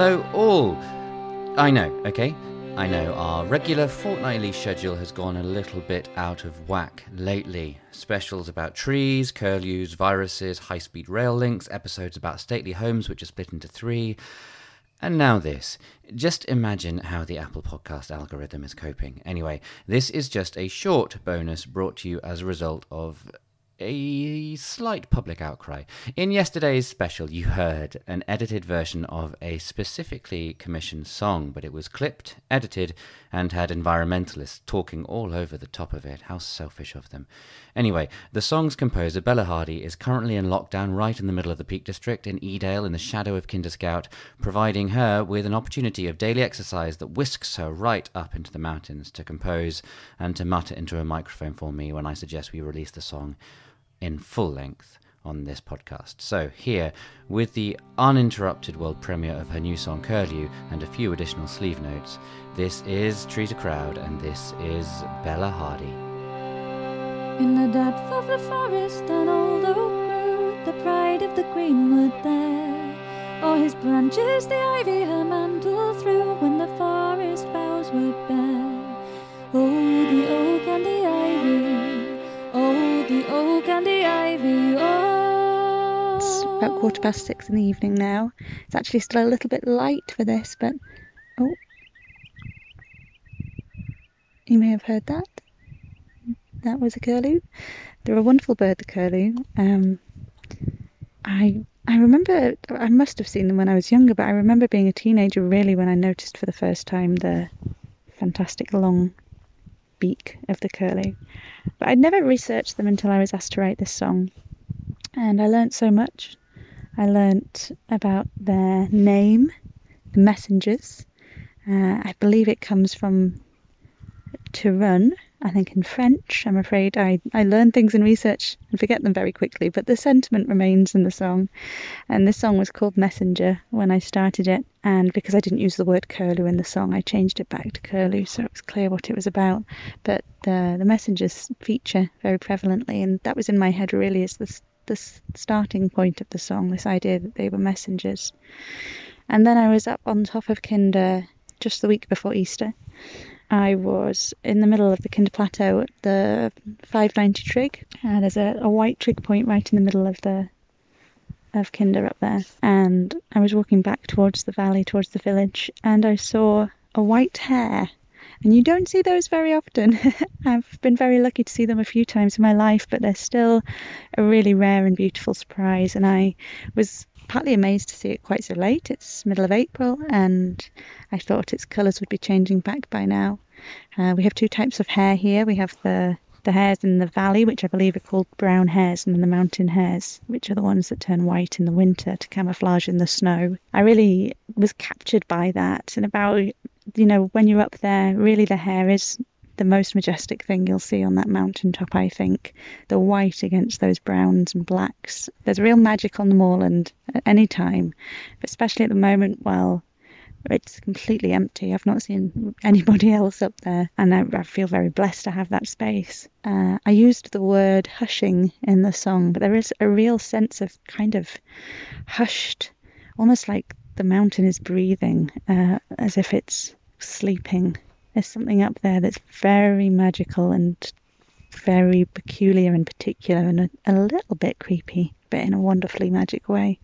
Hello, all. I know, okay? I know our regular fortnightly schedule has gone a little bit out of whack lately. Specials about trees, curlews, viruses, high speed rail links, episodes about stately homes which are split into three. And now this. Just imagine how the Apple Podcast algorithm is coping. Anyway, this is just a short bonus brought to you as a result of a slight public outcry. In yesterday's special, you heard an edited version of a specifically commissioned song, but it was clipped, edited, and had environmentalists talking all over the top of it. How selfish of them. Anyway, the song's composer, Bella Hardy, is currently in lockdown right in the middle of the Peak District in Edale in the shadow of Kinder Scout, providing her with an opportunity of daily exercise that whisks her right up into the mountains to compose and to mutter into a microphone for me when I suggest we release the song in full length on this podcast. So, here, with the uninterrupted world premiere of her new song Curlew and a few additional sleeve notes, this is Trees a Crowd and this is Bella Hardy. In the depth of the forest, an old oak grew, the pride of the greenwood there. O'er his branches the ivy her mantle threw when the forest boughs were quarter past six in the evening now. It's actually still a little bit light for this, but oh, you may have heard that. That was a curlew. They're a wonderful bird, the curlew. Um, I I remember I must have seen them when I was younger, but I remember being a teenager really when I noticed for the first time the fantastic long beak of the curlew. But I'd never researched them until I was asked to write this song, and I learnt so much. I learnt about their name, the messengers. Uh, I believe it comes from to run, I think in French. I'm afraid I, I learn things in research and forget them very quickly, but the sentiment remains in the song. And this song was called Messenger when I started it, and because I didn't use the word curlew in the song, I changed it back to curlew so it was clear what it was about. But the, the messengers feature very prevalently, and that was in my head really as the, the starting point of the song this idea that they were messengers. And then I was up on top of Kinder just the week before Easter I was in the middle of the Kinder Plateau at the 590 trig. Uh, there's a, a white trig point right in the middle of the of Kinder up there, and I was walking back towards the valley, towards the village, and I saw a white hare. And you don't see those very often. I've been very lucky to see them a few times in my life, but they're still a really rare and beautiful surprise. And I was partly amazed to see it quite so late. It's middle of April, and I thought its colours would be changing back by now. Uh, we have two types of hare here. We have the the hares in the valley, which I believe are called brown hares, and then the mountain hares, which are the ones that turn white in the winter to camouflage in the snow. I really was captured by that, and about you know when you're up there, really the hare is the most majestic thing you'll see on that mountaintop, I think. The white against those browns and blacks. There's real magic on the moorland at any time, but especially at the moment while it's completely empty. I've not seen anybody else up there, and I, I feel very blessed to have that space. Uh, I used the word hushing in the song, but there is a real sense of kind of hushed, almost like the mountain is breathing, uh, as if it's sleeping. There's something up there that's very magical and very peculiar and particular and a, a, little bit creepy but in a wonderfully magic way.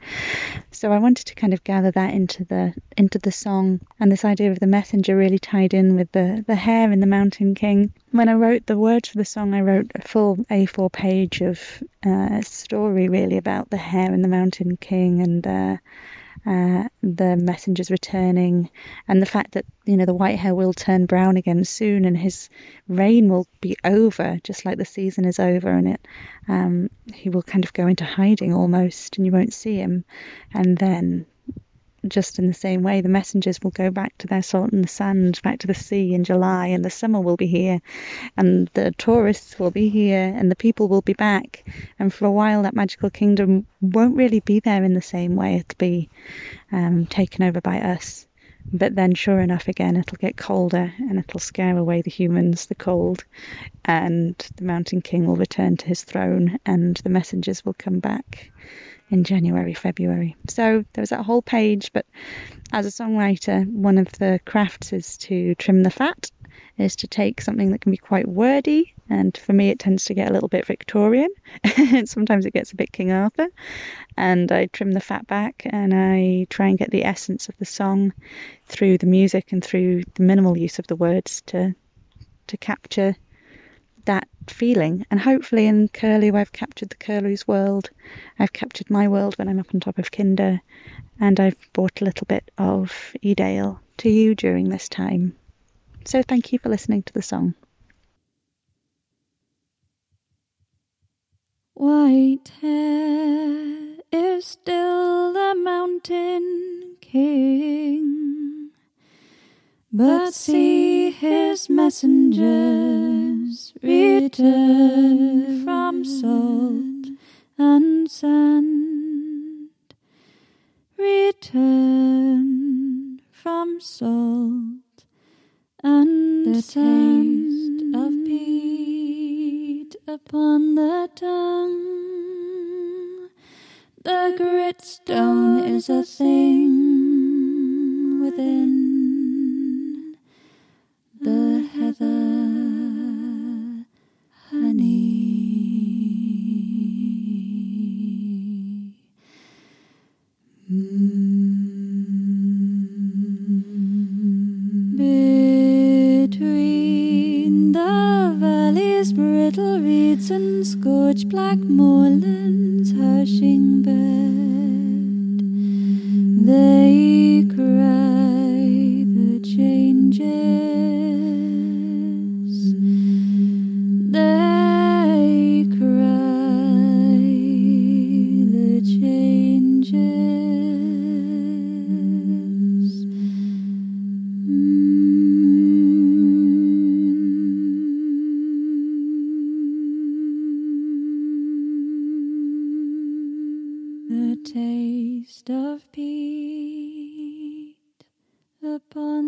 So i wanted to kind of gather that into the into the song. And this idea of the messenger really tied in with the the hare in the mountain king. When i wrote the words for the song i wrote a full a4 page of uh, story really about the hare in the mountain king and uh, uh, the messengers returning, and the fact that you know the white hare will turn brown again soon, and his reign will be over, just like the season is over, and it um, he will kind of go into hiding almost, and you won't see him, and then just in the same way, the messengers will go back to their salt and the sand, back to the sea in July, and the summer will be here, and the tourists will be here, and the people will be back. And for a while, that magical kingdom won't really be there in the same way. It'll be um, taken over by us. But then, sure enough, again, it'll get colder and it'll scare away the humans, the cold, and the Mountain King will return to his throne, and the messengers will come back in January, February. So there was that whole page, but as a songwriter, one of the crafts is to trim the fat, is to take something that can be quite wordy, and for me it tends to get a little bit Victorian. Sometimes it gets a bit King Arthur, and I trim the fat back and I try and get the essence of the song through the music and through the minimal use of the words to to capture that feeling. And hopefully in Curlew, I've captured the Curlew's world. I've captured my world when I'm up on top of Kinder. And I've brought a little bit of Edale to you during this time. So thank you for listening to the song. White hare is still the mountain king, but see his messengers return from salt and sand, return from salt and the taste of peat upon the tongue. The gritstone is a thing within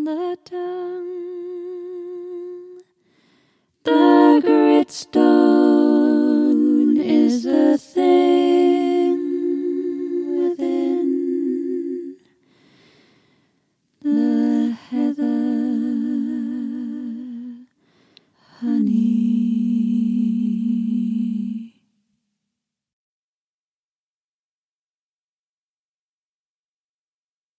the tongue, the gritstone